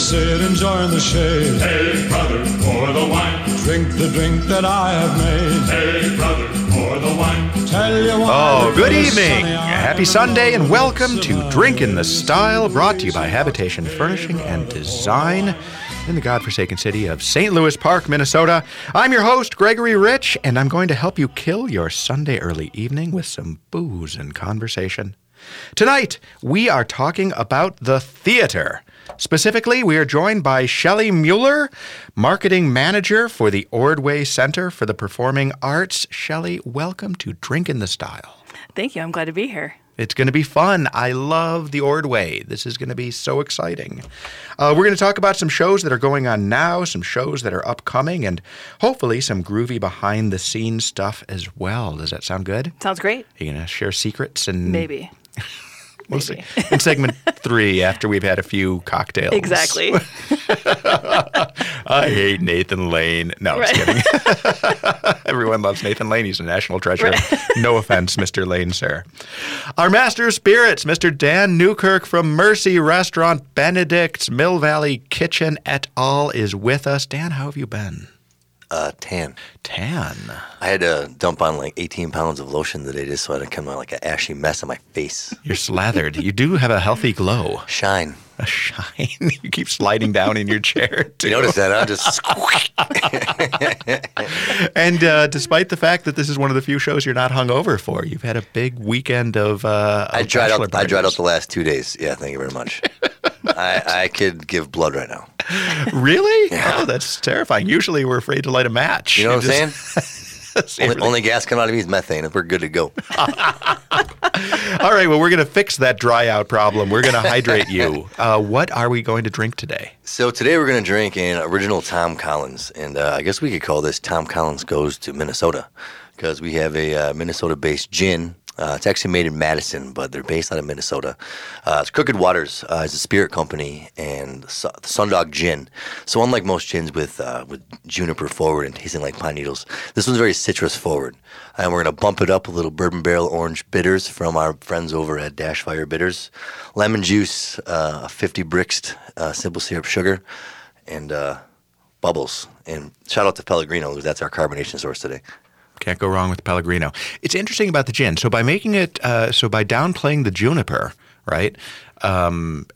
sit enjoying the shade. Hey, brother, pour the wine. Drink the drink that I have made. Hey, brother, pour the wine. Tell you. Oh, good evening. Happy Sunday and welcome to Drink in the Style, brought to you by Habitation Furnishing and Design in the godforsaken city of St. Louis Park, Minnesota. I'm your host, Gregory Rich, and I'm going to help you kill your Sunday early evening with some booze and conversation. Tonight, we are talking about the theater. Specifically, we are joined by Shellae Mueller, marketing manager for the Ordway Center for the Performing Arts. Shellae, welcome to Drink in the Style. Thank you. I'm glad to be here. It's going to be fun. I love the Ordway. This is going to be so exciting. Uh, we're going to talk about some shows that are going on now, some shows that are upcoming, and hopefully some groovy behind the scenes stuff as well. Does that sound good? Sounds great. Are you going to share secrets and Maybe. We'll see. In segment three, after we've had a few cocktails. Exactly. I hate Nathan Lane. No, Right. just kidding. Everyone loves Nathan Lane. He's a national treasure. No offense, Mr. Lane, sir. Our master of spirits, Mr. Dan Newkirk from Mercy Restaurant, Benedict's Mill Valley Kitchen et al. is with us. Dan, how have you been? Uh, tan. Tan. I had to dump on like 18 pounds of lotion today just so I didn't come out like an ashy mess on my face. You're slathered. You do have a healthy glow. Shine. A shine. You keep sliding down in your chair. Too. You notice that? I'm just And uh, despite the fact that this is one of the few shows you're not hungover for, you've had a big weekend of. Uh, I of dried bachelor out. I dried out the last two days. Yeah, thank you very much. I, I could give blood right now. Really? Oh, that's terrifying. Usually we're afraid to light a match. You know what I'm saying? Only, only gas coming out of me is methane. and We're good to go. All right. Well, we're going to fix that dry out problem. We're going to hydrate you. Uh, what are we going to drink today? So today we're gonna drink an original Tom Collins, and uh, I guess we could call this Tom Collins goes to Minnesota, because we have a uh, Minnesota-based gin. Uh, it's actually made in Madison, but they're based out of Minnesota. Uh, it's Crooked Waters uh, a spirit company, and Su- Sundog Gin. So unlike most gins with uh, with juniper forward and tasting like pine needles, this one's very citrus forward. And we're gonna bump it up a little bourbon barrel orange bitters from our friends over at Dashfire Bitters, lemon juice, uh, 50 Brixed uh, simple syrup sugar, and uh, bubbles. And shout out to Pellegrino that's our carbonation source today. Can't go wrong with Pellegrino. It's interesting about the gin. So by making it, uh, so by downplaying the juniper, right? Um,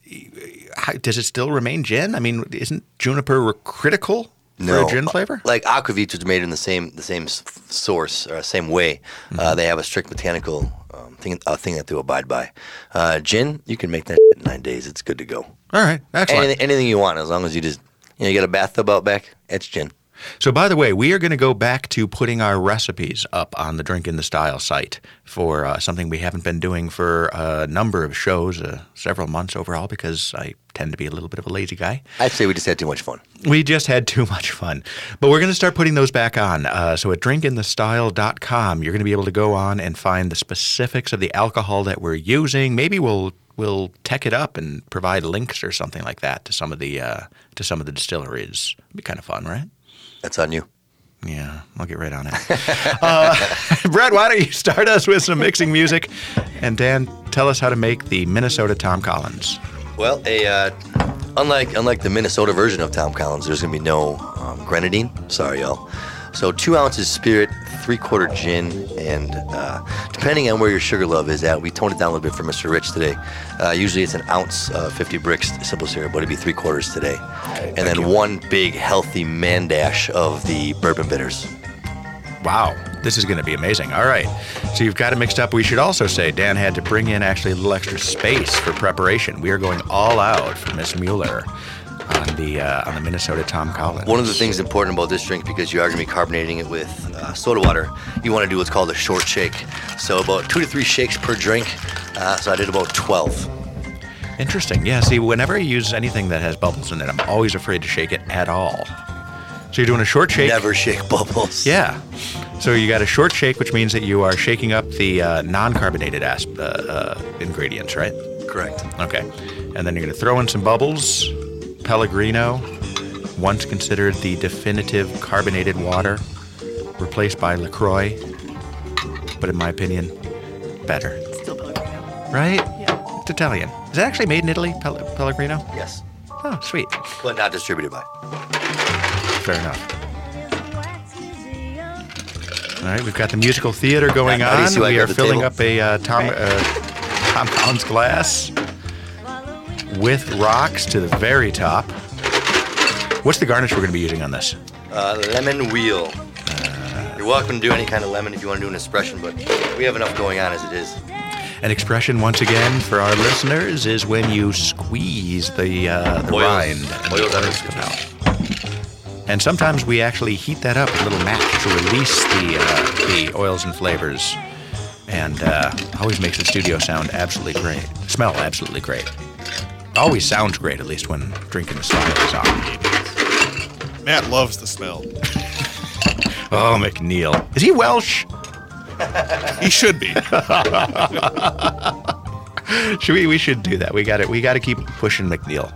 how, does it still remain gin? I mean, isn't juniper critical for a gin flavor? Like Aquavit was made in the same the same source or same way. Mm-hmm. Uh, they have a strict botanical um, thing a thing that they abide by. Uh, gin, you can make that in nine days. It's good to go. All right, excellent. Anything, anything you want, as long as you just you know you got a bathtub out back. It's gin. So, by the way, we are going to go back to putting our recipes up on the Drink in the Style site for uh, something we haven't been doing for a number of shows, uh, several months overall, because I tend to be a little bit of a lazy guy. I'd say we just had too much fun. We just had too much fun. But we're going to start putting those back on. Uh, so at drinkinthestyle.com, you're going to be able to go on and find the specifics of the alcohol that we're using. Maybe we'll we'll tech it up and provide links or something like that to some of the uh, to some of the distilleries. It'd be kind of fun, right? That's on you. Yeah, I'll get right on it. uh, Brett, why don't you start us with some mixing music? And Dan, tell us how to make the Minnesota Tom Collins. Well, a uh, unlike unlike the Minnesota version of Tom Collins, there's gonna be no um, grenadine. Sorry, y'all. So two ounces spirit, three quarter gin, and uh, depending on where your sugar love is at, we toned it down a little bit for Mr. Rich today. Uh, usually it's an ounce, uh, 50 Brix simple syrup, but it'd be three quarters today. and then one big healthy mandash of the bourbon bitters. Wow, this is going to be amazing. All right, so you've got it mixed up. We should also say Dan had to bring in actually a little extra space for preparation. We are going all out for Miss Mueller on the uh, on the Minnesota Tom Collins. One of the things important about this drink, because you are going to be carbonating it with uh, soda water, you want to do what's called a short shake. So about two to three shakes per drink. Uh, so I did about 12. Interesting. Yeah. See, whenever I use anything that has bubbles in it, I'm always afraid to shake it at all. So you're doing a short shake. Never shake bubbles. Yeah. So you got a short shake, which means that you are shaking up the uh, non-carbonated asp- uh, uh, ingredients, right? Correct. Okay. And then you're going to throw in some bubbles, Pellegrino, once considered the definitive carbonated water, replaced by LaCroix, but in my opinion, better. Still Pellegrino. Right? Yeah. It's Italian. Is it actually made in Italy, Pel- Pellegrino? Yes. Oh, sweet. but not distributed by. Fair enough. All right, we've got the musical theater going How do you on. see why I We are filling table? up a uh, Tom uh, Tom Collins glass with rocks to the very top. What's the garnish we're going to be using on this? Uh, lemon wheel. You're welcome to do any kind of lemon if you want to do an expression, but we have enough going on as it is. An expression, once again, for our listeners, is when you squeeze the uh, the Oils. rind and the Oils out oils come out. And sometimes we actually heat that up a little match to release the uh, the oils and flavors, and uh, always makes the studio sound absolutely great. Smell absolutely great. Always sounds great, at least when drinking the style is on. Matt loves the smell. Oh, McNeil, is he Welsh? He should be. Should we? We should do that. We got it. We got to keep pushing McNeil.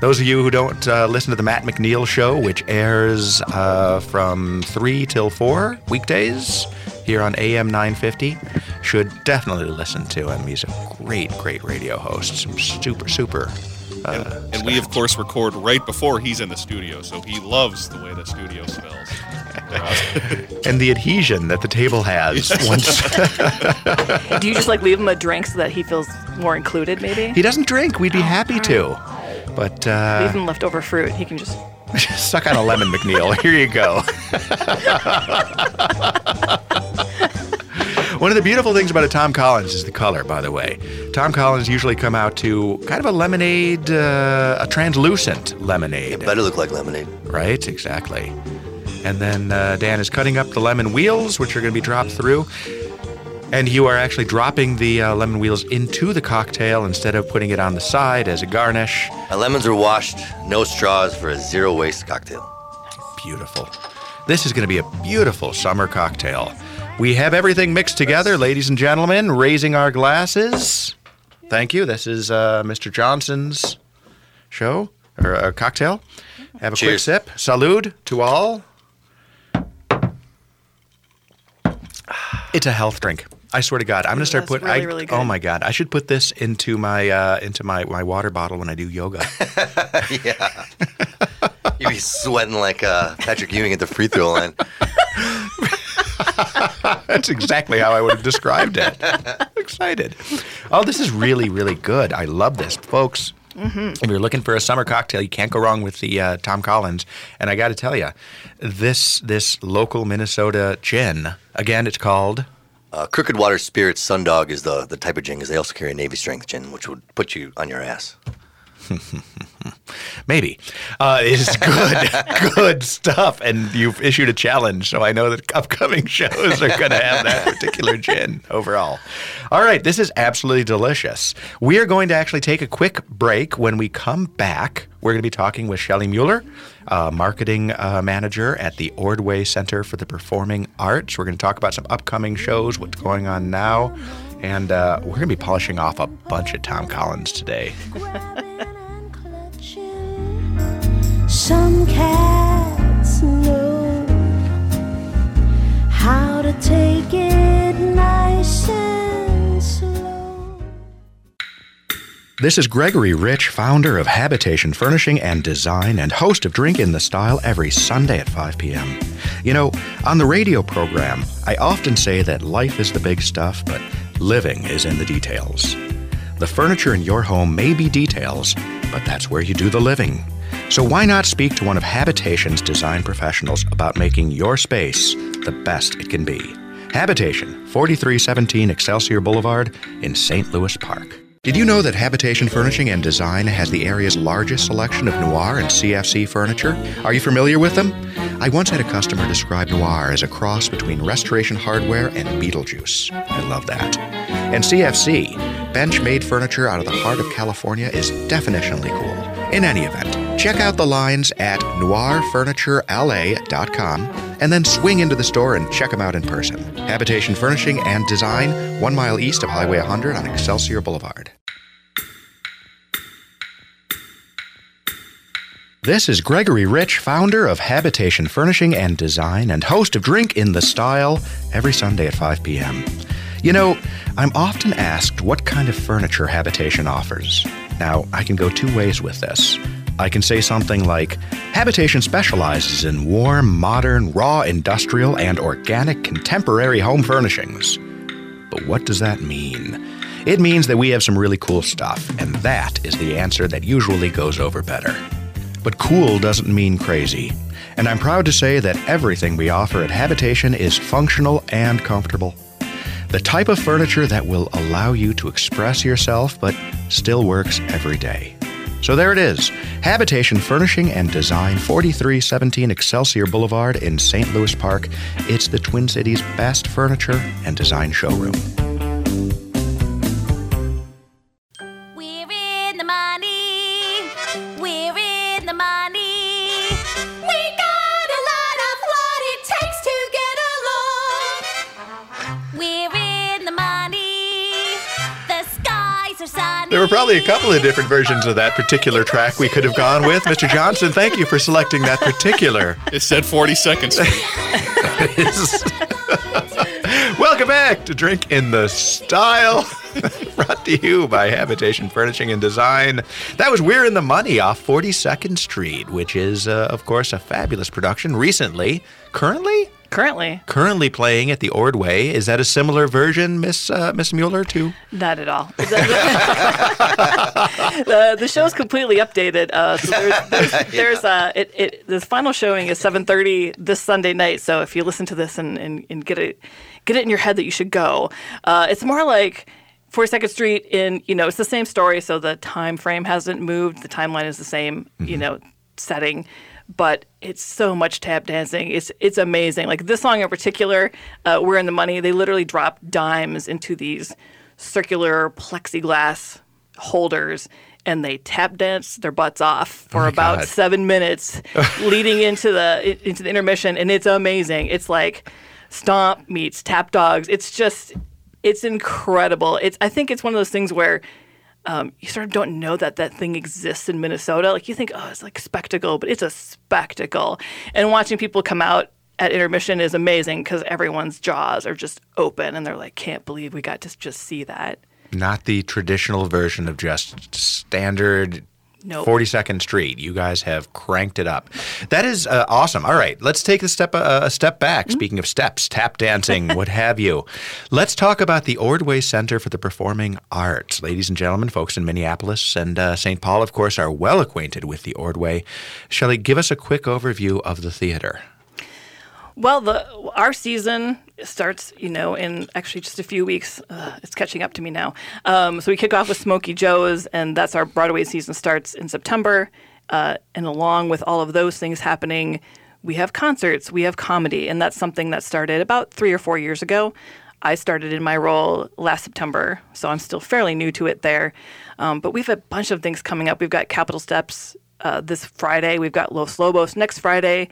Those of you who don't uh, listen to the Matt McNeil Show, which airs uh, from three till four weekdays here on AM 950, should definitely listen to him. He's a great, great radio host. Some super, super. Uh, And we, of course, record right before he's in the studio, so he loves the way the studio smells. and the adhesion that the table has once Do you just like leave him a drink so that he feels more included? Maybe he doesn't drink, we'd be happy to. But uh, leave him leftover fruit. He can just. Suck on a lemon, McNeil. Here you go. One of the beautiful things about a Tom Collins is the color, by the way. Tom Collins usually come out to kind of a lemonade, uh, a translucent lemonade, Better look like lemonade. right? Exactly. And then uh, Dan is cutting up the lemon wheels, which are going to be dropped through. And you are actually dropping the uh, lemon wheels into the cocktail instead of putting it on the side as a garnish. My lemons are washed, no straws for a zero waste cocktail. Beautiful. This is going to be a beautiful summer cocktail. We have everything mixed together, ladies and gentlemen, raising our glasses. Thank you. This is uh, Mr. Johnson's show or uh, cocktail. Have a quick Cheers. sip. Salud to all. It's a health drink. I swear to God, I'm going to start That's putting. really, I, really Oh my God, I should put this into my uh, into my, my water bottle when I do yoga. yeah. You'd be sweating like uh, Patrick Ewing at the free throw line. That's exactly how I would have described it. Excited. Oh, this is really, really good. I love this, folks. If you're looking for a summer cocktail, you can't go wrong with the uh, Tom Collins. And I got to tell you, this this local Minnesota gin. Again, it's called. Uh, Crooked Water Spirits Sundog is the, the type of gin because they also carry a Navy strength gin, which would put you on your ass. Maybe. Uh, it's good, good stuff. And you've issued a challenge, so I know that upcoming shows are going to have that particular gin overall. All right, this is absolutely delicious. We are going to actually take a quick break. When we come back, we're going to be talking with Shellae Mueller, uh, marketing uh, manager at the Ordway Center for the Performing Arts. We're going to talk about some upcoming shows, what's going on now. And uh, we're going to be polishing off a bunch of Tom Collins today. Some cats know how to take it nice and slow. This is Gregory Rich, founder of Habitation Furnishing and Design and host of Drink in the Style every Sunday at 5 p.m. You know, on the radio program, I often say that life is the big stuff, but living is in the details. The furniture in your home may be details, but that's where you do the living. So why not speak to one of Habitation's design professionals about making your space the best it can be? Habitation, 4317 Excelsior Boulevard in St. Louis Park. Did you know that Habitation Furnishing and Design has the area's largest selection of noir and CFC furniture? Are you familiar with them? I once had a customer describe noir as a cross between Restoration Hardware and Beetlejuice. I love that. And CFC, bench made furniture out of the heart of California, is definitionally cool. In any event, check out the lines at noirfurniturela.com and then swing into the store and check them out in person. Habitation Furnishing and Design, one mile east of Highway 100 on Excelsior Boulevard. This is Gregory Rich, founder of Habitation Furnishing and Design and host of Drink in the Style every Sunday at 5 p.m. You know, I'm often asked what kind of furniture Habitation offers. Now, I can go two ways with this. I can say something like Habitation specializes in warm, modern, raw, industrial, and organic contemporary home furnishings. But what does that mean? It means that we have some really cool stuff, and that is the answer that usually goes over better. But cool doesn't mean crazy. And I'm proud to say that everything we offer at Habitation is functional and comfortable. The type of furniture that will allow you to express yourself but still works every day. So there it is Habitation Furnishing and Design, 4317 Excelsior Boulevard in St. Louis Park. It's the Twin Cities' best furniture and design showroom. Were probably a couple of different versions of that particular track we could have gone with. Mr. Johnson, thank you for selecting that particular. It said 40 seconds. Welcome back to Drink in the Style, brought to you by Habitation Furnishing and Design. That was We're in the Money off 42nd Street, which is, uh, of course, a fabulous production. Recently, currently, Currently, currently playing at the Ordway. Is that a similar version, Miss uh, Miss Mueller? To not at all. the, the show's completely updated. Uh, so there's, there's, there's uh, it, it, the final showing is 7:30 this Sunday night. So if you listen to this and, and, and get it get it in your head that you should go, uh, it's more like 42nd Street. In you know, it's the same story. So the time frame hasn't moved. The timeline is the same. You know, setting. But it's so much tap dancing. It's it's amazing. Like this song in particular, uh, "We're in the Money." They literally drop dimes into these circular plexiglass holders and they tap dance their butts off for about God. seven minutes leading into the into the intermission and it's amazing it's like stomp meets tap dogs it's just it's incredible it's i think it's one of those things where um, you sort of don't know that that thing exists in Minnesota. Like you think, oh, it's like spectacle, but it's a spectacle. And watching people come out at intermission is amazing because everyone's jaws are just open and they're like, can't believe we got to just see that. not the traditional version of just standard Nope. 42nd Street. You guys have cranked it up. That is uh, awesome. All right, let's take a step uh, a step back. Speaking of steps, tap dancing, what have you. Let's talk about the Ordway Center for the Performing Arts. Ladies and gentlemen, folks in Minneapolis and uh, St. Paul, of course, are well acquainted with the Ordway. Shellae, give us a quick overview of the theater. Well, the our season starts, you know, in actually just a few weeks. Uh, it's catching up to me now. Um, so we kick off with Smokey Joe's, and that's our Broadway season starts in September. Uh, and along with all of those things happening, we have concerts, we have comedy, and that's something that started about three or four years ago. I started in my role last September, so I'm still fairly new to it there. Um, but we have a bunch of things coming up. We've got Capitol Steps uh, this Friday. We've got Los Lobos next Friday.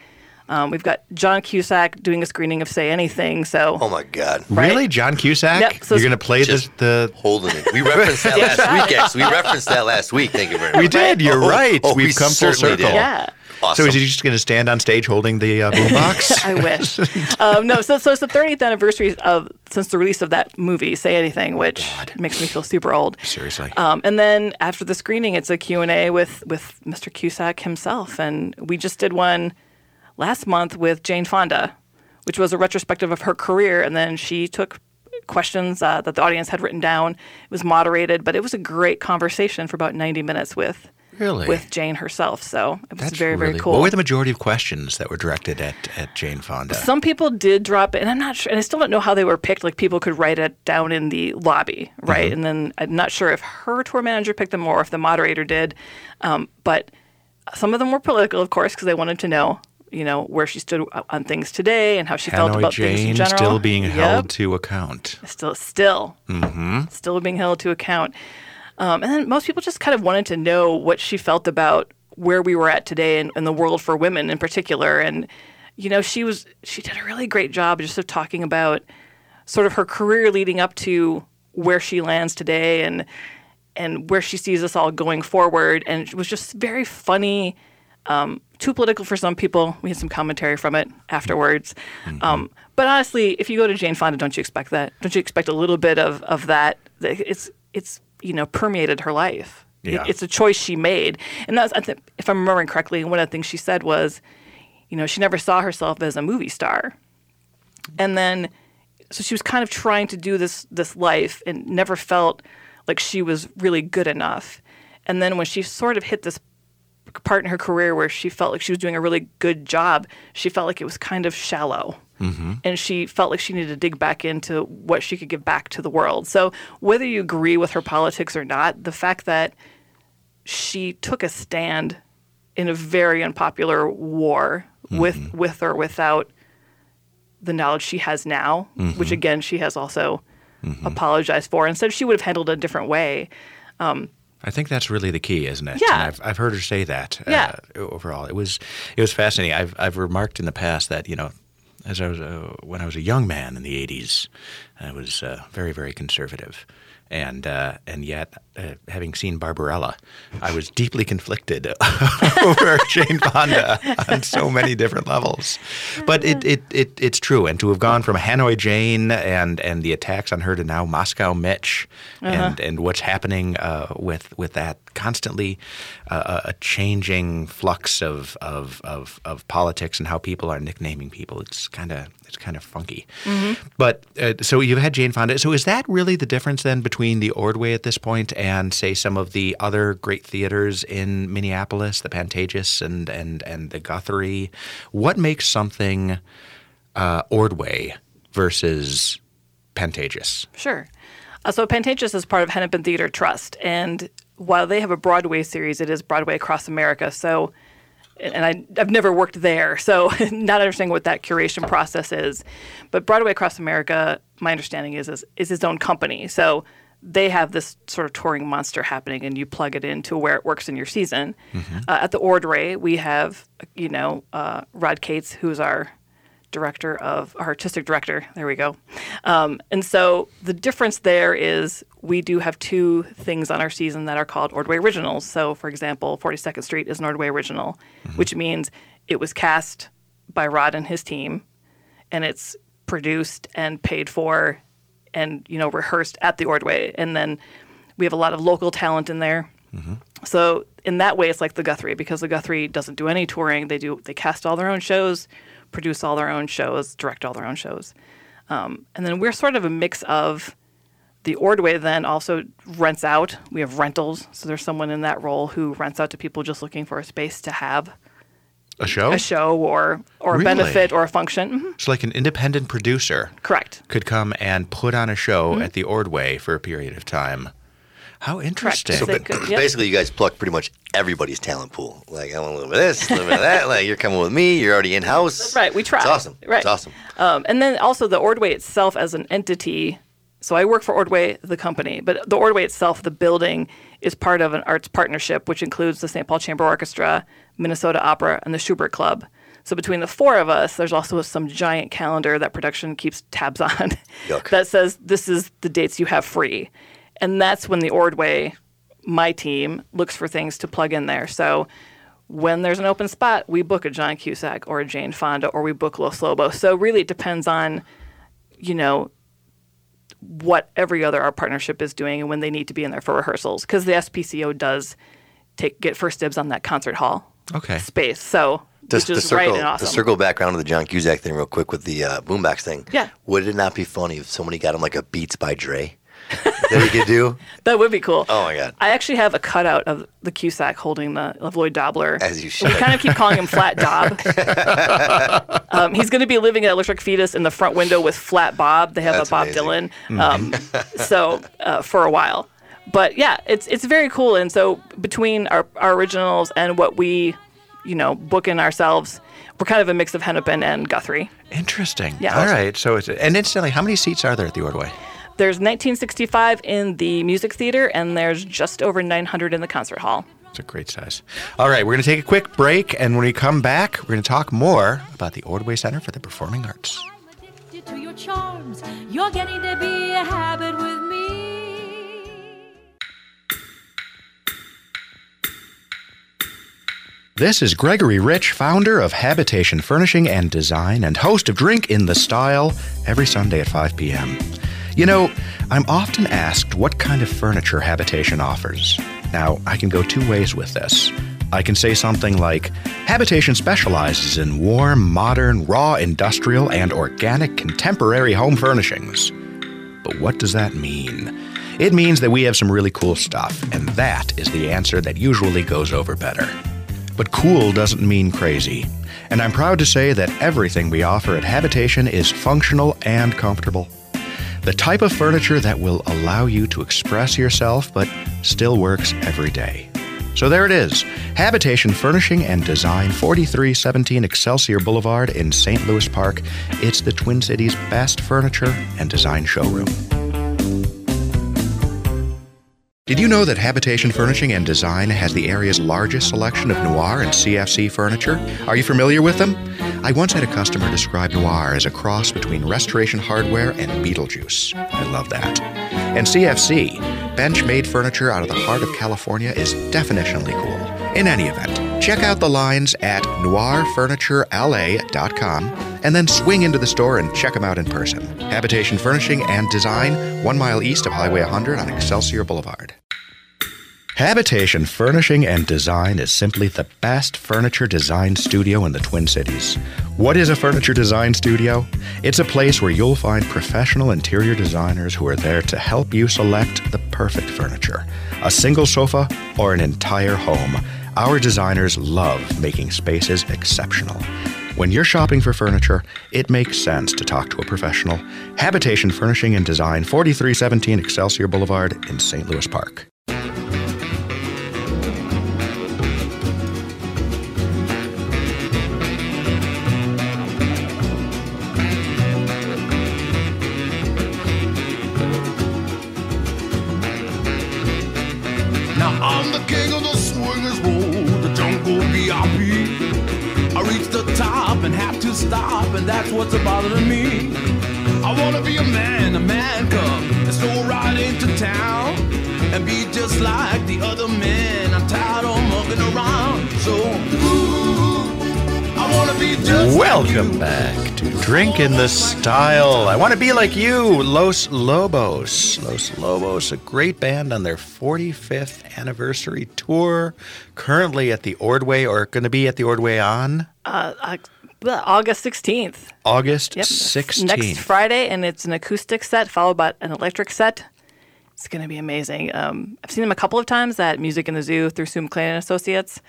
Um, we've got John Cusack doing a screening of Say Anything. So Oh my God. Right. Really, John Cusack? Yep, so You're going to play this, Just- the. Holding it. We referenced that last week, actually. We referenced that last week. Thank you very much. We did. You're Oh, right. oh, We've we come full certainly circle. did. yeah. Awesome. So is he just going to stand on stage holding the uh, boombox? I wish. um, no, so, so it's the 30th anniversary of since the release of that movie, Say Anything, which makes me feel super old. Seriously. Um, and then after the screening, it's a Q&A with, with Mr. Cusack himself. And we just did one last month with Jane Fonda, which was a retrospective of her career. And then she took questions uh, that the audience had written down. It was moderated, but it was a great conversation for about 90 minutes with Really? with Jane herself. So it was That's very, really, very cool. What were the majority of questions that were directed at, at Jane Fonda? Some people did drop it, and I'm not sure, and I still don't know how they were picked. Like people could write it down in the lobby, right? Mm-hmm. And then I'm not sure if her tour manager picked them or if the moderator did. Um, but some of them were political, of course, because they wanted to know, you know, where she stood on things today and how she felt Hanoi about things in Jane general. still being Yep. held to account. still, still, Mm-hmm. still being held to account. Um, and then most people just kind of wanted to know what she felt about where we were at today and, and the world for women in particular. And you know, she was she did a really great job just of talking about sort of her career leading up to where she lands today and and where she sees us all going forward. And it was just very funny. Um, too political for some people. We had some commentary from it afterwards. Um, but honestly, if you go to Jane Fonda, don't you expect that? Don't you expect a little bit of, of that? It's it's you know permeated her life. It- Yeah. it's a choice she made, and that's I think, if I'm remembering correctly. One of the things she said was, you know, she never saw herself as a movie star, and then so she was kind of trying to do this this life and never felt like she was really good enough. And then when she sort of hit this part in her career where she felt like she was doing a really good job, she felt like it was kind of shallow. Mm-hmm. And she felt like she needed to dig back into what she could give back to the world. So, whether you agree with her politics or not, the fact that she took a stand in a very unpopular war with mm-hmm. with or without the knowledge she has now, which mm-hmm. again she has also apologized for and said she would have handled it a different way. Um, I think that's really the key, isn't it? Yeah. And I've, I've heard her say that. Yeah. Uh, overall, it was it was fascinating. I've I've remarked in the past that you know, as I was uh, when I was a young man in the '80s, I was uh, very very conservative, and uh, and yet uh, having seen Barbarella, I was deeply conflicted over Jane Fonda on so many different levels. But it, it, it it's true, and to have gone from Hanoi Jane and and the attacks on her to now Moscow Mitch, and and what's happening uh, with with that constantly uh, a changing flux of, of of of politics and how people are nicknaming people. It's kind of it's kind of funky. But uh, so you've had Jane Fonda. So is that really the difference then between the Ordway at this point and say some of the other great theaters in Minneapolis, the Pantages and and and the Guthrie? What makes something uh, Ordway versus Pantages? Sure. Uh, so Pantages is part of Hennepin Theater Trust, and while they have a Broadway series, it is Broadway across America. So, and I, I've never worked there, so not understanding what that curation process is. But Broadway across America, my understanding is is, is its own company. So they have this sort of touring monster happening, and you plug it into where it works in your season. Uh, at the Ordway, we have you know uh, Rod Kaats, who's our director of our artistic director. There we go. Um, and so the difference there is we do have two things on our season that are called Ordway Originals. So, for example, 42nd Street is an Ordway Original, which means it was cast by Rod and his team, and it's produced and paid for, and you know rehearsed at the Ordway. And then we have a lot of local talent in there. So in that way, it's like the Guthrie because the Guthrie doesn't do any touring. They do they cast all their own shows, produce all their own shows, direct all their own shows, um, and then we're sort of a mix of. The Ordway then also rents out. We have rentals, so there's someone in that role who rents out to people just looking for a space to have A show? a show or or Really? a benefit or a function. Mhm, It's like an independent producer Correct. could come and put on a show Mm-hmm. at the Ordway for a period of time. How interesting. So So ba- could- yep. basically, you guys pluck pretty much everybody's talent pool. Like, I want a little bit of this, a little bit of that. Like, you're coming with me. You're already in house. Right, we try. It's awesome. Right. It's awesome. Um, and then also the Ordway itself as an entity. So I work for Ordway, the company, but the Ordway itself, the building, is part of an arts partnership, which includes the St. Paul Chamber Orchestra, Minnesota Opera, and the Schubert Club. So between the four of us, there's also some giant calendar that production keeps tabs on that says this is the dates you have free. And that's when the Ordway, my team, looks for things to plug in there. So when there's an open spot, we book a John Cusack or a Jane Fonda or we book Los Lobos. So really it depends on, you know, what every other art partnership is doing and when they need to be in there for rehearsals. Because the SPCO does take get first dibs on that concert hall okay. space. So Just which to circle, right and awesome. to circle back around to the John Cusack thing real quick with the uh, boombox thing. Yeah. Would it not be funny if somebody got him like a Beats by Dre that he could do? That would be cool. Oh my God. I actually have a cutout of the Cusack holding the of Lloyd Dobler. As you should. We kind of keep calling him Flat Dob. um, he's going to be living at Electric Fetus in the front window with Flat Bob. They have That's a Bob amazing. Dylan. Um, so uh, for a while, but yeah, it's it's very cool. And so between our, our originals and what we, you know, book in ourselves, we're kind of a mix of Hennepin and Guthrie. Interesting. Yeah. All right. So it's and incidentally, how many seats are there at the Ordway? There's 1965 in the music theater, and there's just over 900 in the concert hall. It's a great size. All right, we're going to take a quick break, and when we come back, we're going to talk more about the Ordway Center for the Performing Arts. This is Gregory Rich, founder of Habitation Furnishing and Design and host of Drink in the Style every Sunday at 5 p.m. You know, I'm often asked what kind of furniture Habitation offers. Now, I can go two ways with this. I can say something like Habitation specializes in warm, modern, raw, industrial, and organic contemporary home furnishings. But what does that mean? It means that we have some really cool stuff, and that is the answer that usually goes over better. But cool doesn't mean crazy. And I'm proud to say that everything we offer at Habitation is functional and comfortable. The type of furniture that will allow you to express yourself but still works every day. So there it is Habitation Furnishing and Design, 4317 Excelsior Boulevard in St. Louis Park. It's the Twin Cities' best furniture and design showroom. Did you know that Habitation Furnishing and Design has the area's largest selection of noir and CFC furniture? Are you familiar with them? I once had a customer describe noir as a cross between restoration hardware and Beetlejuice. I love that. And CFC, bench made furniture out of the heart of California, is definitionally cool. In any event, check out the lines at noirfurniturela.com and then swing into the store and check them out in person. Habitation Furnishing and Design, one mile east of Highway 100 on Excelsior Boulevard. Habitation Furnishing and Design is simply the best furniture design studio in the Twin Cities. What is a furniture design studio? It's a place where you'll find professional interior designers who are there to help you select the perfect furniture a single sofa or an entire home. Our designers love making spaces exceptional. When you're shopping for furniture, it makes sense to talk to a professional. Habitation Furnishing and Design, 4317 Excelsior Boulevard in St. Louis Park. Drink in the Style. I want to be like you, Los Lobos. Los Lobos, a great band on their 45th anniversary tour, currently at the Ordway, or going to be at the Ordway on Uh, August 16th. August Yep. 16th. Next Friday, and it's an acoustic set followed by an electric set. It's going to be amazing. Um, I've seen them a couple of times at Music in the Zoo through Sue McLean and Associates.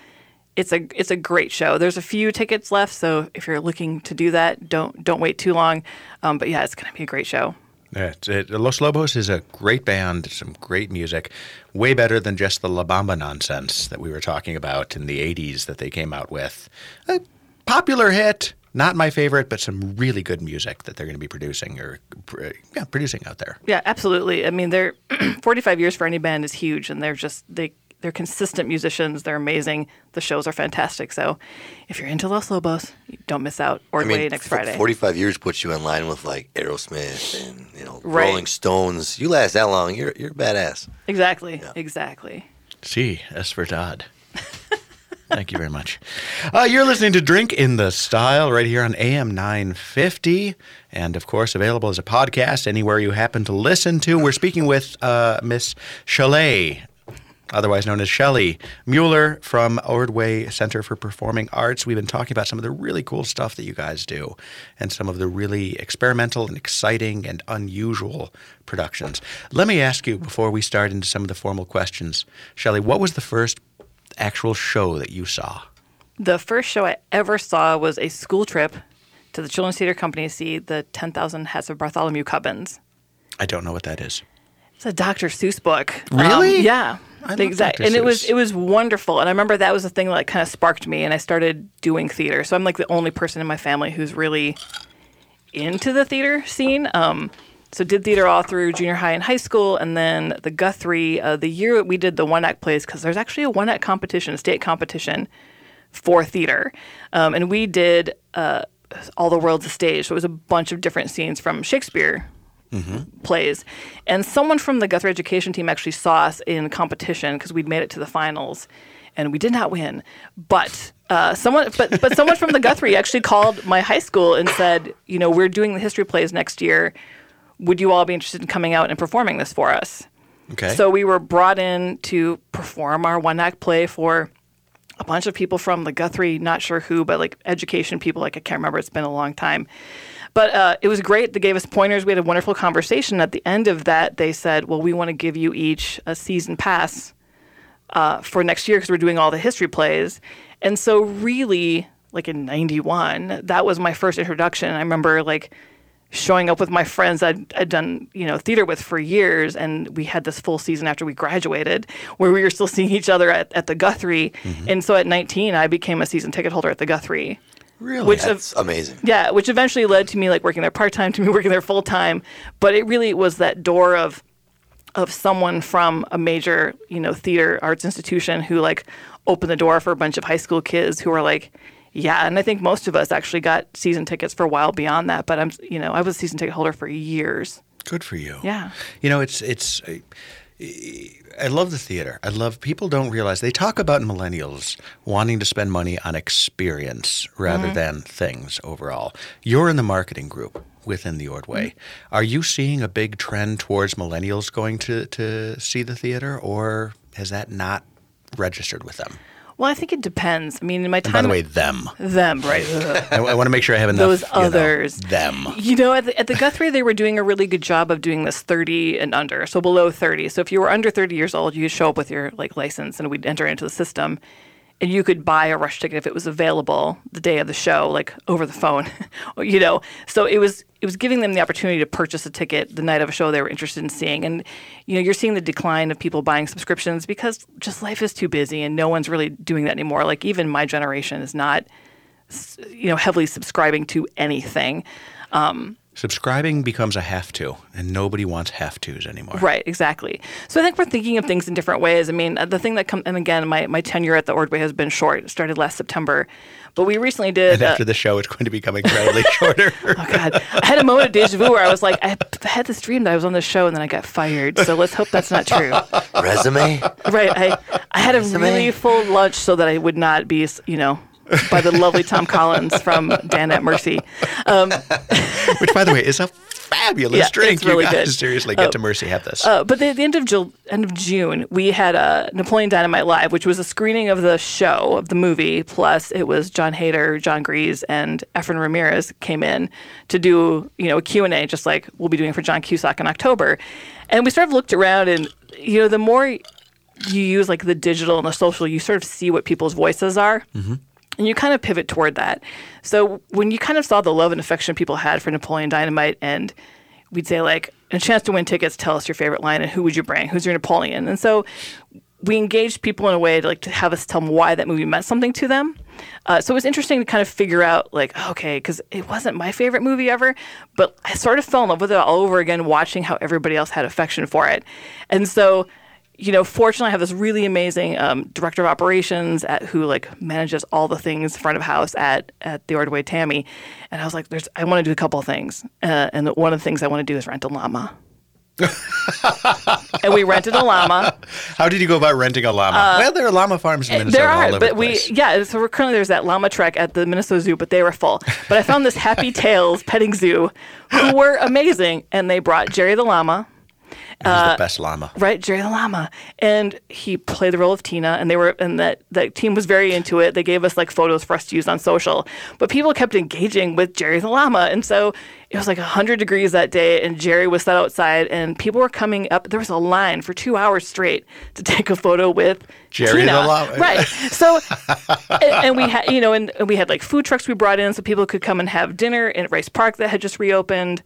It's a it's a great show. There's a few tickets left, so if you're looking to do that, don't don't wait too long. Um, but yeah, it's going to be a great show. Yeah, it's- it- Los Lobos is a great band, some great music, way better than just the La Bamba nonsense that we were talking about in the 80s that they came out with. A popular hit, not my favorite, but some really good music that they're going to be producing or yeah, producing out there. Yeah, absolutely. I mean, they're 45 years for any band is huge, and they're just they they're consistent musicians. They're amazing. The shows are fantastic. So, if you're into Los Lobos, you don't miss out. Or I mean, wait next Friday. 45 years puts you in line with like Aerosmith and you know Right. Rolling Stones. You last that long, you're you're badass. Exactly. Exactly. See, S for Todd. Thank you very much. Uh, you're listening to Drink in the Style right here on AM 950, and of course available as a podcast anywhere you happen to listen to. We're speaking with uh, Miss Chalet, otherwise known as Shellae Mueller from Ordway Center for Performing Arts. We've been talking about some of the really cool stuff that you guys do, and some of the really experimental and exciting and unusual productions. Let me ask you before we start into some of the formal questions, Shellae, what was the first actual show that you saw? The first show I ever saw was a school trip to the Children's Theater Company to see the 10,000 Hats of Bartholomew Cubbins. I don't know what that is. It's a Dr. Seuss book. Really? Um, yeah. I love exact- And it was it was wonderful. And I remember that was the thing that kind of sparked me, and I started doing theater. So I'm like the only person in my family who's really into the theater scene. Um, so did theater all through junior high and high school, and then the Guthrie. Uh, the year we did the one act plays because there's actually a one act competition, a state competition for theater, um, and we did uh, all the world's a stage. So it was a bunch of different scenes from Shakespeare plays. And someone from the Guthrie education team actually saw us in competition because we'd made it to the finals, and we did not win. But uh, someone, but but someone from the Guthrie actually called my high school and said, you know, we're doing the history plays next year. Would you all be interested in coming out and performing this for us? Okay. So we were brought in to perform our one act play for a bunch of people from the Guthrie, not sure who, but like education people. Like I can't remember. It's been a long time. But uh, it was great. They gave us pointers. We had a wonderful conversation. At the end of that, they said, "Well, we want to give you each a season pass uh, for next year because we're doing all the history plays." And so, really, like in '91, that was my first introduction. I remember like showing up with my friends I'd, I'd done you know theater with for years and we had this full season after we graduated where we were still seeing each other at, at the guthrie and so at 19 i became a season ticket holder at the guthrie Really? which That's amazing. yeah which eventually led to me like working there part-time to me working there full-time but it really was that door of of someone from a major you know theater arts institution who like opened the door for a bunch of high school kids who were like yeah and i think most of us actually got season tickets for a while beyond that but i'm you know i was a season ticket holder for years Good for you. Yeah. You know, it's it's. I- I love the theater. I love people don't realize they talk about millennials wanting to spend money on experience rather Mm-hmm. than things overall. You're in the marketing group within the Ordway. Mm-hmm. Are you seeing a big trend towards millennials going to, to see the theater, or has that not registered with them? Well i think it depends i mean in my And time by the way, them. them right I, I want to make sure I have enough. Those you know, others. them. You know, at the, at the Guthrie, they were doing a really good job of doing this 30 and under, so below 30. So if you were under 30 years old, you could show up with your like license, and we'd enter into the system, and you could buy a rush ticket if it was available the day of the show, like over the phone, you know. So it was it was giving them the opportunity to purchase a ticket the night of a show they were interested in seeing, and you know, you're seeing the decline of people buying subscriptions because just life is too busy, and no one's really doing that anymore. Like even my generation is not you know heavily subscribing to anything um, Subscribing becomes a have to, and nobody wants have tos anymore. right exactly. So i think we're thinking of things in different ways. I mean uh, the thing that comes and again my, my tenure at the ordway has been short. It started last september but we recently did And uh, after the show, it's going to become incredibly shorter. oh god. I had a moment of deja vu where i was like i had this dream that i was on the show and then i got fired. So let's hope that's not true. Resume? right i i had a really full lunch so that i would not be you know by the lovely tom collins from dan at mercy Which, by the way, is a fabulous Yeah, drink. it's really you guys good. seriously get Oh. to Mercy. Have this. Uh, but at the end of Jul- end of June, we had uh, Napoleon Dynamite Live, which was a screening of the show of the movie. Plus, it was Jon Heder, Jon Gries, and Efren Ramirez came in to do you know a Q and A, just like we'll be doing for John Cusack in October. And we sort of looked around, and you know, the more you use like the digital and the social, you sort of see what people's voices are. And you kind of pivot toward that. So when you kind of saw the love and affection people had for Napoleon Dynamite, and we'd say like, a chance to win tickets, tell us your favorite line and who would you bring? Who's your Napoleon? And so we engaged people in a way to like to have us tell them why that movie meant something to them. Uh, so it was interesting to kind of figure out like, okay, because it wasn't my favorite movie ever, but I sort of fell in love with it all over again, watching how everybody else had affection for it. And so you know, fortunately, I have this really amazing um, director of operations at who like manages all the things front of house at at the Ordway Tammy, and I was like, "There's, I want to do a couple of things, uh, and one of the things I want to do is rent a llama." and we rented a llama. How did you go about renting a llama? well, there are llama farms in Minnesota uh, there all are, over but the we yeah. So we're currently there's that llama trek at the Minnesota Zoo, but they were full. But I found this Happy Tails petting zoo, who were amazing, and they brought Jerry the llama. Uh, the best llama? Right, Jerry the Llama, and he played the role of Tina, and they were, and that that team was very into it. They gave us like photos for us to use on social, but people kept engaging with Jerry the Llama, and so it was like hundred degrees that day, and Jerry was set outside, and people were coming up. There was a line for two hours straight to take a photo with Jerry the Llama. Right, so and, and we had, you know, and, and we had like food trucks we brought in, so people could come and have dinner in Rice Park that had just reopened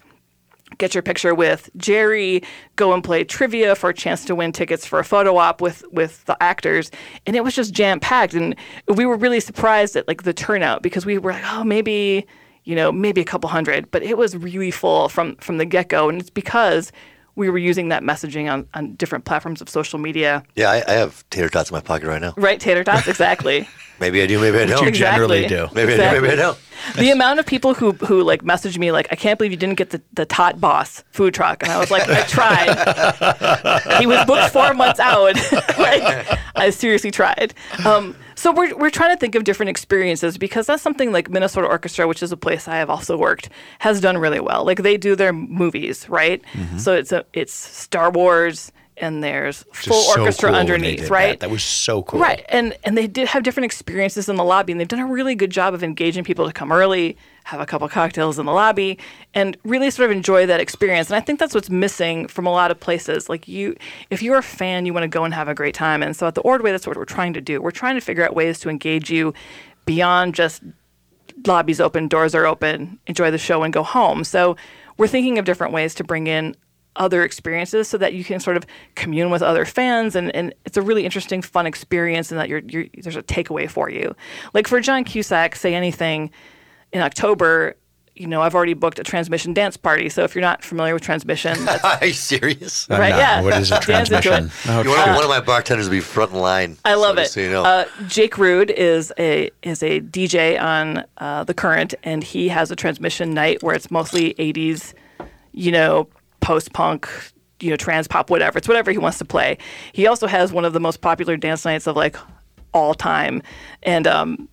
get your picture with Jerry, go and play trivia for a chance to win tickets for a photo op with with the actors, and it was just jam packed, and we were really surprised at like the turnout because we were like, oh, maybe you know, maybe a couple hundred, but it was really full from from the get go, and it's because we were using that messaging on, on different platforms of social media. Yeah, I, I have tater tots in my pocket right now. Right, tater tots, exactly. Maybe I do, maybe I don't. You generally do. Maybe I do, maybe I don't. the amount of people who who like messaged me like, I can't believe you didn't get the, the Tot Boss food truck, and I was like, I tried. he was booked four months out. like, I seriously tried. Um, so we're we're trying to think of different experiences because that's something like Minnesota Orchestra, which is a place I have also worked, has done really well. Like they do their movies, right? Mm-hmm. So it's a it's Star Wars. And there's full so orchestra cool underneath, right? That. That was so cool. Right, and and they did have different experiences in the lobby, and they've done a really good job of engaging people to come early, have a couple cocktails in the lobby, and really sort of enjoy that experience. And I think that's what's missing from a lot of places. Like you, if you're a fan, you want to go and have a great time. And so at the Ordway, that's what we're trying to do. We're trying to figure out ways to engage you beyond just lobbies open, doors are open, enjoy the show and go home. So we're thinking of different ways to bring in other experiences so that you can sort of commune with other fans and, and it's a really interesting fun experience and that you're, you're there's a takeaway for you like for john cusack say anything in october you know i've already booked a transmission dance party so if you're not familiar with transmission that's Are you serious? Right, not. yeah. What is a Dance into it. transmission? Oh, You want one of my bartenders to be front line. I love so it. So you know. uh, Jake Rudh is a is a DJ on uh, the Current, and he has a transmission night where it's mostly '80s, you know, post punk, you know, trans pop, whatever. It's whatever he wants to play. He also has one of the most popular dance nights of like all time, and um,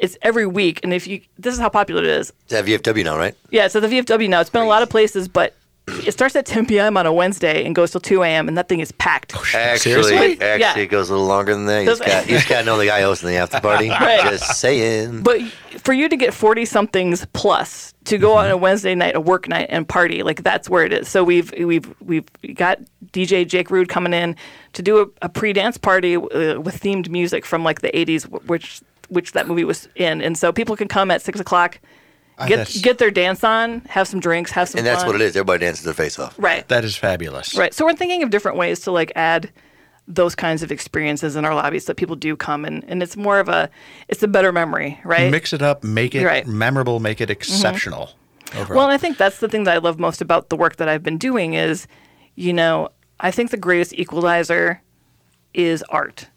it's every week. And if you, this is how popular it is. it's at VFW now, right? Yeah, it's at the VFW now. It's been a lot of places, but it starts at 10 p.m. on a Wednesday and goes till 2 a.m. and that thing is packed. Actually, Seriously? actually, Yeah. it goes a little longer than that. You just Does- got, you just got to know the guy hosting the after party. Right. Just saying. But for you to get 40 somethings plus to go Mm-hmm. on a Wednesday night, a work night and party, like that's where it is. So we've we've we've got DJ Jake Rudh coming in to do a, a pre-dance party uh, with themed music from like the 80s, wh- which which that movie was in. And so people can come at six o'clock, get that's- get their dance on, have some drinks, have some and that's fun. what it is. Everybody dances their face off. Right. That is fabulous. Right. So we're thinking of different ways to like add those kinds of experiences in our lobbies that people do come and, and it's more of a it's a better memory, right? Mix it up, make it Right. Mm-hmm. memorable, make it exceptional. Overall. Well, and I think that's the thing that I love most about the work that I've been doing is, you know, I think the greatest equalizer is art.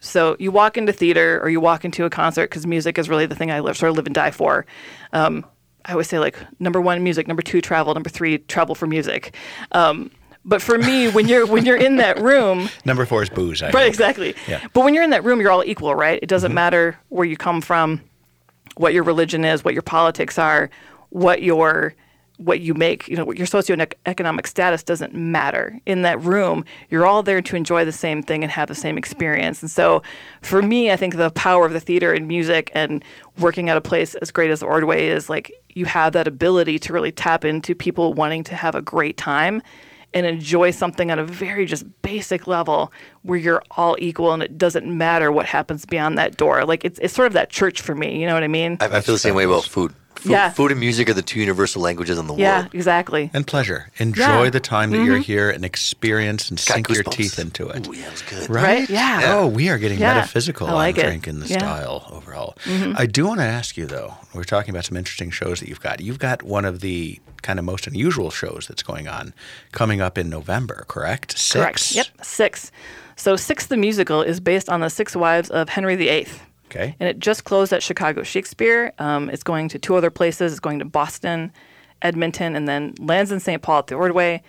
So you walk into theater or you walk into a concert because music is really the thing I live, sort of live and die for. Um, I always say like number one, music. Number two, travel. Number three, travel for music. Um, but for me, when you're when you're in that room, Number four is booze. I Right, hope. exactly. Yeah. But when you're in that room, you're all equal, right? It doesn't matter where you come from, what your religion is, what your politics are, what your what you make, you know, your socioeconomic status doesn't matter. In that room, you're all there to enjoy the same thing and have the same experience. And so, for me, I think the power of the theater and music and working at a place as great as Ordway is like you have that ability to really tap into people wanting to have a great time and enjoy something on a very just basic level where you're all equal and it doesn't matter what happens beyond that door. Like it's it's sort of that church for me. You know what I mean? I, I feel the same way about food. Food, Yeah. food and music are the two universal languages in the yeah, world. exactly. And pleasure. Enjoy Yeah. Mm-hmm. the time that you're here and experience and Got sink your teeth into it. Ooh, yeah, it was good. Right? Yeah. Oh, we are getting Yeah. metaphysical I like on it. drink in the Yeah. Mm-hmm. style overall. I do want to ask you though. We're talking about some interesting shows that you've got. You've got one of the kind of most unusual shows that's going on coming up in November, correct? Six. Correct. Yep. Six. So Six the musical is based on the six wives of Henry VIII. Okay. And it just closed at Chicago Shakespeare. Um, it's going to two other places. It's going to Boston, Edmonton, and then lands in St. Paul at the Ordway.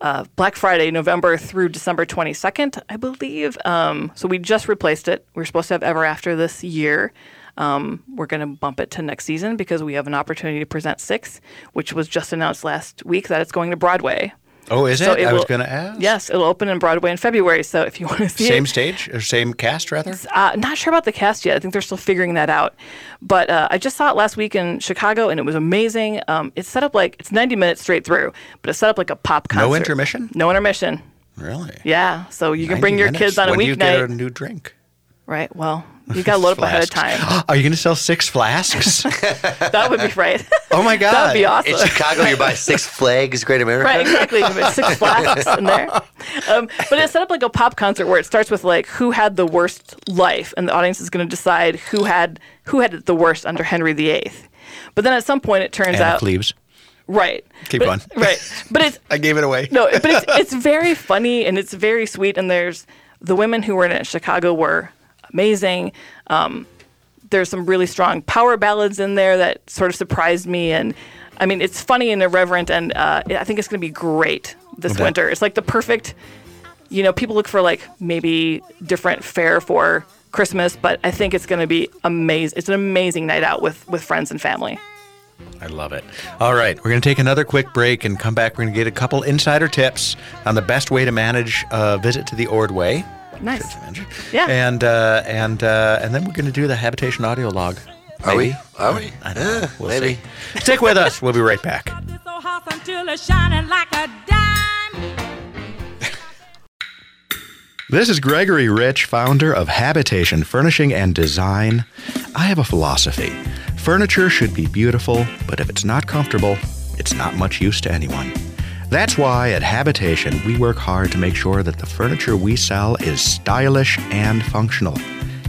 Uh, Black Friday, November through December 22nd, I believe. Um, so we just replaced it. We are supposed to have Ever After this year. Um, we're going to bump it to next season because we have an opportunity to present six, which was just announced last week that it's going to Broadway. Oh, is So it? it I was going to ask. Yes, it'll open in Broadway in February. So if you want to see Same it, stage or same cast rather? uh, not sure about the cast yet. I think they're still figuring that out. But uh, I just saw it last week in Chicago, and it was amazing. Um, it's set up like it's 90 minutes straight through, but it's set up like a pop concert. No intermission? No intermission. Really? Yeah, so you can bring your minutes. kids on a when do you get a new drink? right? Well, you got to load up ahead of time. Are you going to sell six flasks? that would be right. oh my god! that would be awesome. In Chicago, you buy Six Flags Great America. Right, exactly. There's six flasks in there. Um, but it's set up like a pop concert where it starts with like who had the worst life, and the audience is going to decide who had who had it the worst under Henry VIII. But then at some point, it turns Anna out Cleves. right. Keep But- going. Right, but it's I gave it away. no, but it's it's very funny and it's very sweet. And there's the women who were in it in Chicago were amazing. Um, there's some really strong power ballads in there that sort of surprised me. And I mean, it's funny and irreverent, and uh, I think it's going to be great this Okay. winter. It's like the perfect, you know, people look for like maybe different fare for Christmas, but I think it's going to be amazing. It's an amazing night out with with friends and family. I love it. All right, we're going to take another quick break and come back. We're going to get a couple insider tips on the best way to manage a visit to the Ordway. Nice. Should Yeah. And uh, and uh, and then we're going to do the habitation audio log. Are we? Are we? I don't know. We'll maybe. see. Stick with us. We'll be right back. this old house until it's shining like a dime. This is Gregory Rich, founder of Habitation Furnishing and Design. I have a philosophy. Furniture should be beautiful, but if it's not comfortable, it's not much use to anyone. That's why at Habitation we work hard to make sure that the furniture we sell is stylish and functional.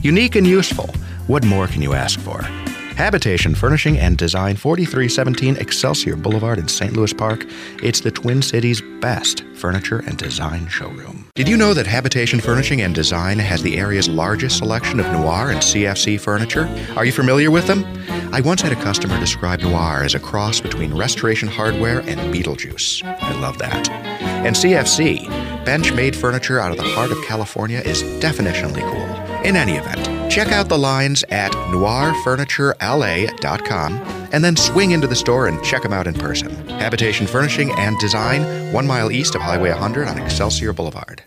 Unique and useful. What more can you ask for? Habitation Furnishing and Design, 4317 Excelsior Boulevard in St. Louis Park. It's the Twin Cities' best furniture and design showroom. Did you know that Habitation Furnishing and Design has the area's largest selection of noir and CFC furniture? Are you familiar with them? I once had a customer describe noir as a cross between restoration hardware and Beetlejuice. I love that. And CFC, bench made furniture out of the heart of California, is definitionally cool. In any event, check out the lines at noirfurniturela.com and then swing into the store and check them out in person. Habitation Furnishing and Design, one mile east of Highway 100 on Excelsior Boulevard.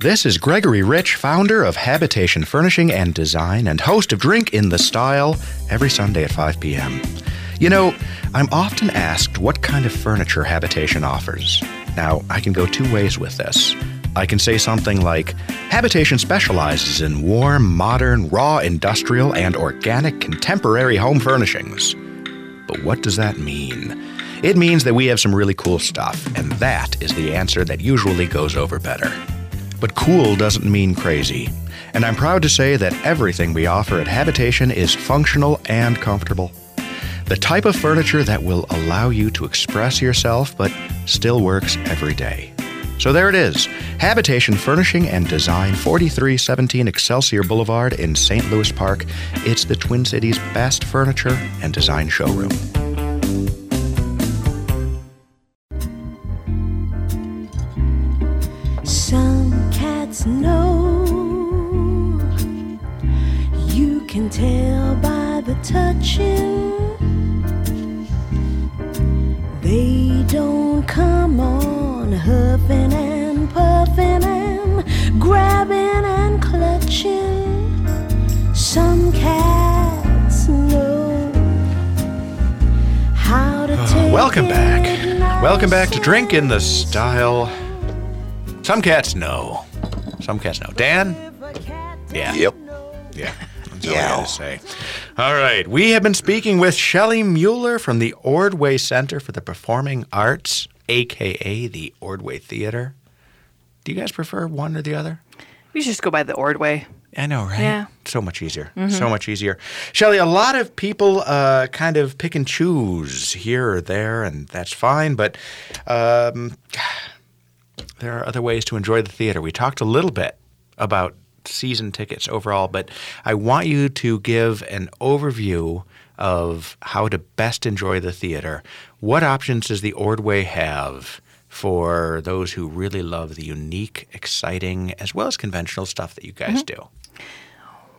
This is Gregory Rich, founder of Habitation Furnishing and Design and host of Drink in the Style every Sunday at 5 p.m. You know, I'm often asked what kind of furniture Habitation offers. Now, I can go two ways with this. I can say something like Habitation specializes in warm, modern, raw, industrial, and organic contemporary home furnishings. But what does that mean? It means that we have some really cool stuff, and that is the answer that usually goes over better. But cool doesn't mean crazy. And I'm proud to say that everything we offer at Habitation is functional and comfortable. The type of furniture that will allow you to express yourself but still works every day. So there it is Habitation Furnishing and Design, 4317 Excelsior Boulevard in St. Louis Park. It's the Twin Cities' best furniture and design showroom. Some cats know you can tell by the touching. Welcome back. Welcome back to Drink in the Style. Some cats know. Some cats know. Dan? Yeah. Yep. Yeah. That's all I Yeah. gotta say. All right. We have been speaking with Shellae Mueller from the Ordway Center for the Performing Arts, aka the Ordway Theater. Do you guys prefer one or the other? We should just go by the Ordway. I know, right? Yeah. So much easier. So much easier. Shellae, a lot of people uh, kind of pick and choose here or there, and that's fine, but um, there are other ways to enjoy the theater. We talked a little bit about season tickets overall, but I want you to give an overview of how to best enjoy the theater. What options does the Ordway have for those who really love the unique, exciting, as well as conventional stuff that you guys do?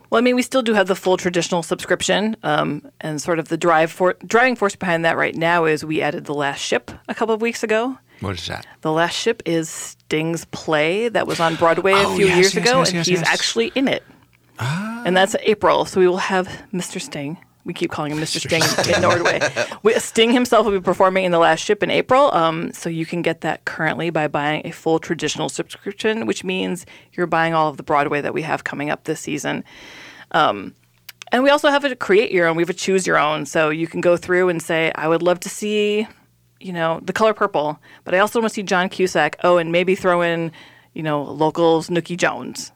Well, I mean, we still do have the full traditional subscription, um, and sort of the drive for driving force behind that right now is we added the last ship a couple of weeks ago. What is that? The last ship is Sting's play that was on Broadway a Oh, few yes, years yes, ago, yes, and he's actually in it. Ah. And that's April, so we will have Mr. Sting. We keep calling him Mr. Sting, in Norway. Sting himself will be performing in the last ship in April, um, so you can get that currently by buying a full traditional subscription, which means you're buying all of the Broadway that we have coming up this season. Um, and we also have a create your own. We have a choose your own, so you can go through and say, I would love to see, you know, the color purple, but I also want to see John Cusack. Oh, and maybe throw in, you know, locals Nooky Jones,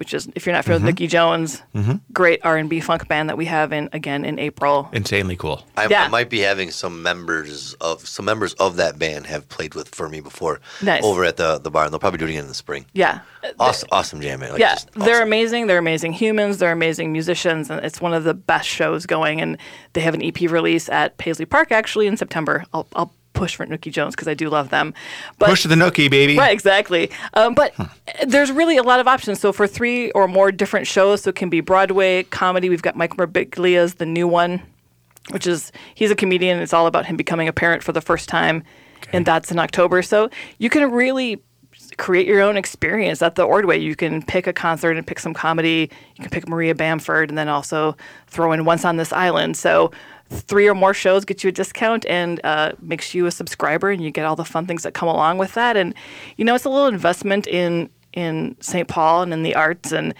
which is if you're not familiar with mm-hmm. Nooky Jones, mm-hmm. great R and B funk band that we have in again in April. Insanely cool. I, Yeah. I might be having some members of some members of that band have played with for me before Nice. over at the the bar, and they'll probably do it again in the spring. Yeah, Awesome, awesome jam, man. Like, yeah, just they're amazing. They're amazing humans. They're amazing musicians, and it's one of the best shows going. And they have an EP release at Paisley Park actually in September. I'll, I'll push for Nooky Jones because I do love them. But Push the nookie, baby. Right, exactly. Um, but there's really a lot of options. So for three or more different shows, so it can be Broadway, comedy. We've got Mike Birbiglia's the new one, which is he's a comedian. It's all about him becoming a parent for the first time, and that's in October. So you can really create your own experience at the Ordway. You can pick a concert and pick some comedy. You can pick Maria Bamford, and then also throw in Once on This Island. So three or more shows get you a discount and uh, makes you a subscriber, and you get all the fun things that come along with that. And you know, it's a little investment in in St. Paul and in the arts and.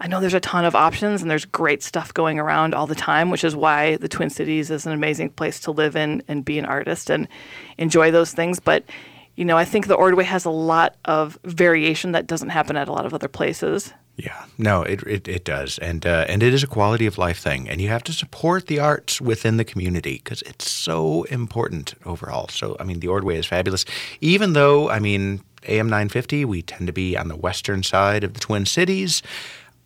I know there's a ton of options and there's great stuff going around all the time, which is why the Twin Cities is an amazing place to live in and be an artist and enjoy those things. But, you know, I think the Ordway has a lot of variation that doesn't happen at a lot of other places. Yeah, no, it it, it does, and uh, and it is a quality of life thing, and you have to support the arts within the community because it's so important overall. So, I mean, the Ordway is fabulous, even though I mean, AM nine fifty, we tend to be on the western side of the Twin Cities.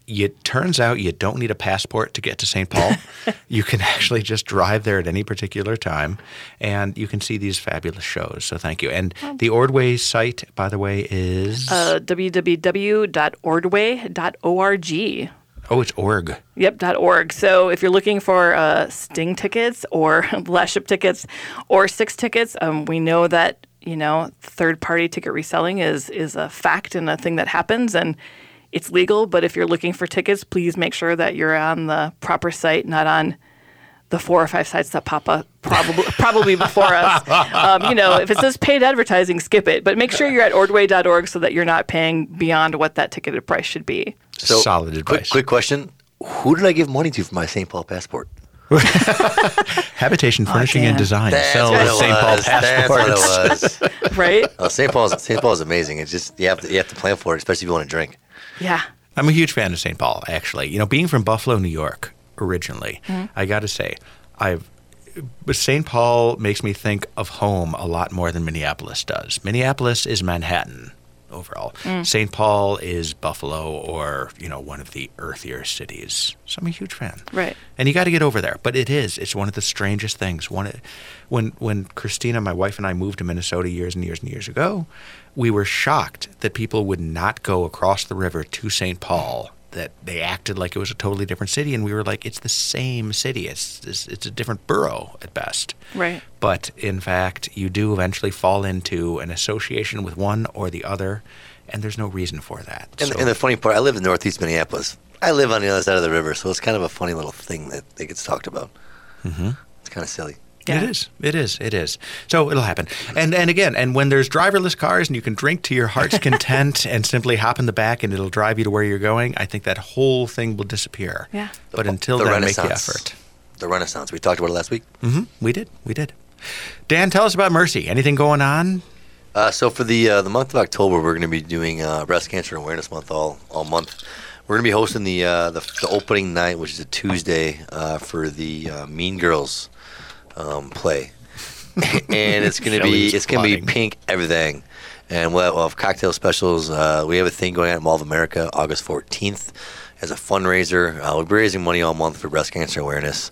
It turns out you don't need a passport to get to St. Paul. you can actually just drive there at any particular time, and you can see these fabulous shows. So, thank you. And the Ordway site, by the way, is Uh, www.ordway.org. oh, it's org. Yep, .org. So if you're looking for uh, Sting tickets or Last Ship tickets or Six tickets, um, we know that you know third-party ticket reselling is is a fact and a thing that happens and it's legal. But if you're looking for tickets, please make sure that you're on the proper site, not on the four or five sites that pop up probably probably before us. Um, you know, if it says paid advertising, skip it. But make sure you're at ordway.org so that you're not paying beyond what that ticketed price should be. So, Solid quick, advice. quick question: Who did I give money to for my St. Paul passport? Habitation Furnishing and Design That's sells what St. Paul was. That's what passports. it was. Right? Oh, St. Paul's St. Paul's amazing. It's just you have to you have to plan for it, especially if you want to drink. Yeah. I'm a huge fan of St. Paul, actually. You know, being from Buffalo, New York, originally, hmm. I got to say, I've. St. Paul makes me think of home a lot more than Minneapolis does. Minneapolis is Manhattan overall. Hmm. St. Paul is Buffalo or, you know, one of the earthier cities. So I'm a huge fan. Right. And you got to get over there. But it is. It's one of the strangest things. One, when when Christina, my wife, and I moved to Minnesota years and years and years ago, we were shocked that people would not go across the river to St. Paul. That they acted like it was a totally different city, and we were like, "It's the same city. It's it's, it's a different borough at best." Right. But in fact, you do eventually fall into an association with one or the other, and there's no reason for that. And, So- and the funny part, I live in Northeast Minneapolis. I live on the other side of the river, so it's kind of a funny little thing that, that gets talked about. Mm-hmm. It's kind of silly. Yeah. It is. It is. It is. So it'll happen. And and again, and when there's driverless cars and you can drink to your heart's content and simply hop in the back and it'll drive you to where you're going, I think that whole thing will disappear. Yeah. But The- until the then, make the effort. The Renaissance. We talked about it last week. Mm-hmm. We did. We did. Dan, tell us about Mercy. Anything going on? Uh, so for the uh, the month of October, we're going to be doing uh, Breast Cancer Awareness Month all all month. We're going to be hosting the, uh, the the opening night, which is a Tuesday, uh, for the uh, Mean Girls um, play, and it's going to be it's going to be pink everything, and we'll have, we'll have cocktail specials. Uh, we have a thing going on at Mall of America, August fourteenth, as a fundraiser. Uh, we'll be raising money all month for breast cancer awareness,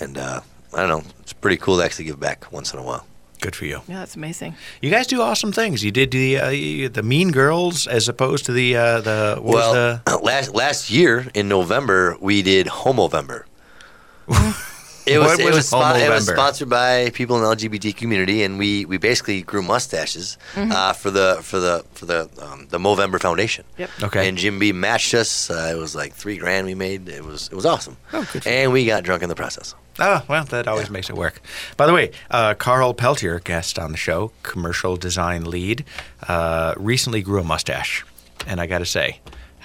and uh, I don't know, it's pretty cool to actually give back once in a while. Good for you. Yeah, that's amazing. You guys do awesome things. You did the uh, the Mean Girls as opposed to the uh, the what was well, the last last year in November we did Homovember. It was, What it, was was spon- it was sponsored by people in the LGBT community, and we, we basically grew mustaches uh, for the for the for the um, the Movember Foundation. Yep. Okay. And Jim B matched us. Uh, it was like three grand we made. It was it was awesome. Oh, good for and we got drunk in the process. Oh, well, that always makes it work. By the way, uh, Carl Peltier, guest on the show, commercial design lead, uh, recently grew a mustache. And I got to say,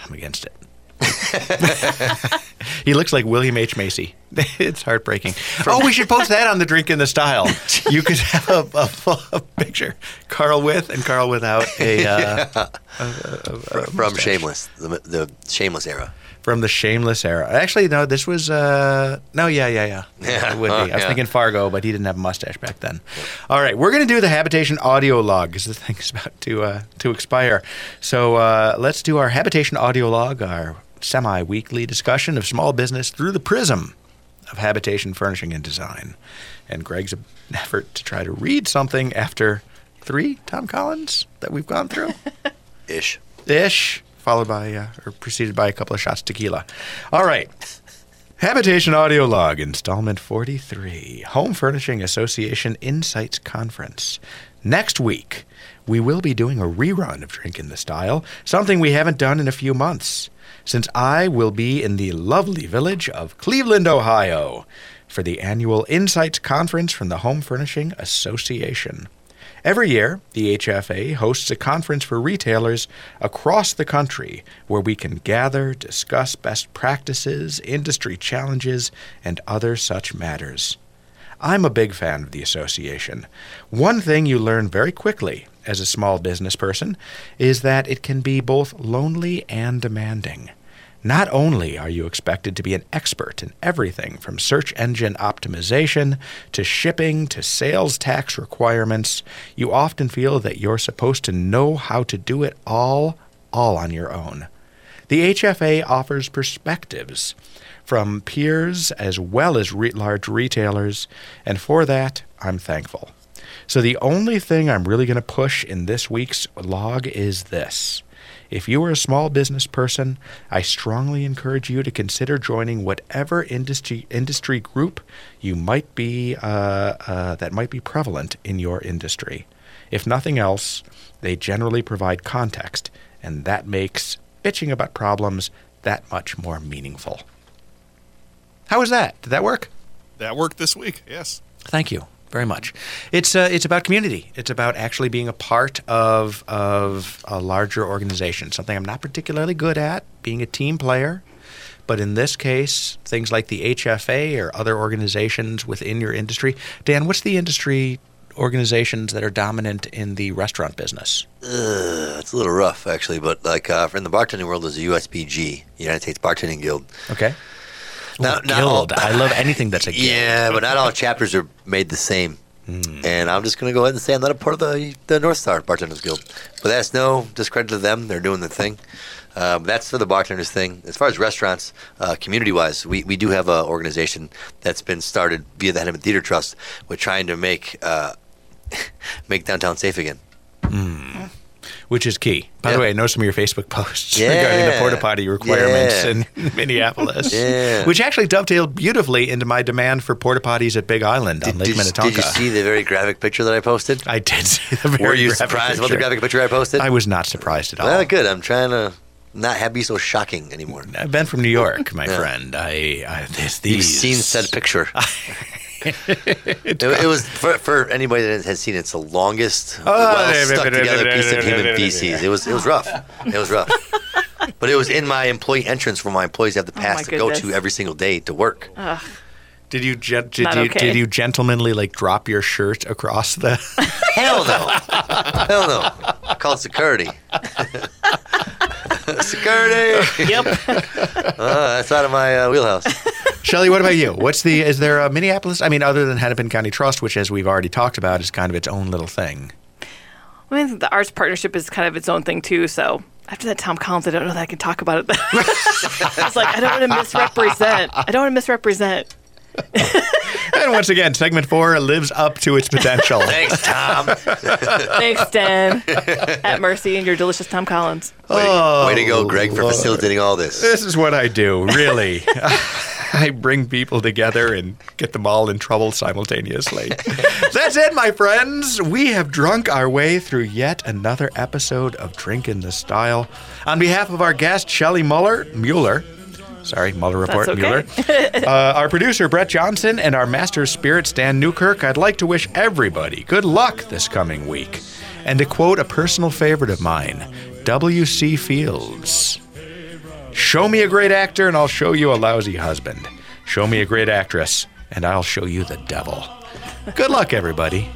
I'm against it. he looks like William H. Macy. it's heartbreaking. Oh, we should post that on the Drink in the Style. You could have a, a, a picture, Carl with and Carl without a, uh, From mustache. Shameless, the, the Shameless era. from the Shameless era. Actually, no, this was uh, no, yeah, yeah, yeah. Yeah. It would Oh, be. I was yeah. thinking Fargo, but he didn't have a mustache back then. All right, we're gonna do the habitation audio log because the thing's about to uh, to expire. So uh, let's do our habitation audio log, our semi-weekly discussion of small business through the prism of habitation, furnishing, and design. And Greg's effort to try to read something after three Tom Collins that we've gone through. Ish. ish, followed by uh, or preceded by a couple of shots tequila. All right. Habitation Audio Log, installment 43, Home Furnishing Association Insights Conference. Next week, we will be doing a rerun of Drink in the Style, something we haven't done in a few months, since I will be in the lovely village of Cleveland, Ohio, for the annual Insights Conference from the Home Furnishing Association. Every year, the HFA hosts a conference for retailers across the country where we can gather, discuss best practices, industry challenges, and other such matters. I'm a big fan of the association. One thing you learn very quickly as a small business person is that it can be both lonely and demanding. Not only are you expected to be an expert in everything from search engine optimization to shipping to sales tax requirements, you often feel that you're supposed to know how to do it all, all on your own. The HFA offers perspectives from peers as well as re- large retailers, and for that, I'm thankful. So, the only thing I'm really going to push in this week's log is this. If you are a small business person, I strongly encourage you to consider joining whatever industry industry group you might be uh, uh, that might be prevalent in your industry. If nothing else, they generally provide context, and that makes bitching about problems that much more meaningful. How was that? Did that work? That worked this week. Yes. Thank you very much. It's uh, it's about community. It's about actually being a part of of a larger organization. Something I'm not particularly good at, being a team player. But in this case, things like the HFA or other organizations within your industry. Dan, what's the industry organizations that are dominant in the restaurant business? Ugh, it's a little rough, actually, but like uh, in the bartending world, there's a USBG, United States Bartending Guild. Okay. Now, Ooh, guild. I love anything that's a guild. Yeah, but not all chapters are made the same. And I'm just going to go ahead and say I'm not a part of the, the North Star Bartenders Guild. But that's no discredit to them. They're doing the thing. Uh, but that's for the bartenders thing. As far as restaurants, uh, community wise, we, we do have an organization that's been started via the Hennepin Theater Trust. We're trying to make uh, make downtown safe again. Which is key. By Yeah. the way, I know some of your Facebook posts Yeah. regarding the porta potty requirements Yeah. in Minneapolis, Yeah. which actually dovetailed beautifully into my demand for porta potties at Big Island on Lake did, Minnetonka. did you see the very graphic picture that I posted? I did see the very Were you surprised about the graphic picture I posted? I was not surprised at all. Well, good. I'm trying to not have be so shocking anymore. I've been from New York, my friend. I, I this, You've these seen said picture. it, it was for, for anybody that has seen it, it's the longest, Oh, well stuck together piece of human feces. It was it was rough. It was rough. But it was in my employee entrance where my employees have to Oh, pass my to go to every single day to work. Did you gen- did Not you okay. did you gentlemanly like drop your shirt across the? Hell no. Hell no. I called security. security. Yep. Uh, that's out of my uh, wheelhouse. Shellae, what about you? What's the is there a Minneapolis? I mean, other than Hennepin County Trust, which as we've already talked about is kind of its own little thing. I mean, the arts partnership is kind of its own thing too. So after that, Tom Collins, I don't know that I can talk about it. I was like, I don't want to misrepresent. I don't want to misrepresent. And once again, segment four lives up to its potential. Thanks, Tom. Thanks, Dan. At Mercy and your delicious Tom Collins. Way, Oh, way to go, oh, Greg, for facilitating all this. This is what I do, really. I bring people together and get them all in trouble simultaneously. That's it, my friends. We have drunk our way through yet another episode of Drink in the Style. On behalf of our guest, Shellae Muller, Mueller, sorry, Mueller Report, okay. Mueller, uh, our producer, Brett Johnson, and our master of spirits, Dan Newkirk, I'd like to wish everybody good luck this coming week. And to quote a personal favorite of mine, W.C. Fields. Show me a great actor, and I'll show you a lousy husband. Show me a great actress, and I'll show you the devil. Good luck, everybody.